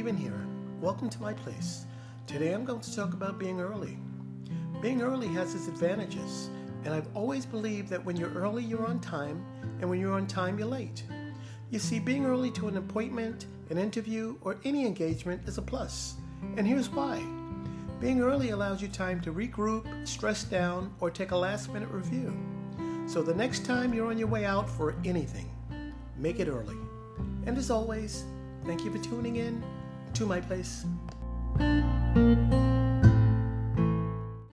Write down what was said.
Stephen here. Welcome to my place. Today I'm going to talk about being early. Being early has its advantages, and I've always believed that when you're early, you're on time, and when you're on time, you're late. You see, being early to an appointment, an interview, or any engagement is a plus, and here's why. Being early allows you time to regroup, stress down, or take a last minute review. So the next time you're on your way out for anything, make it early. And as always, thank you for tuning in to my place.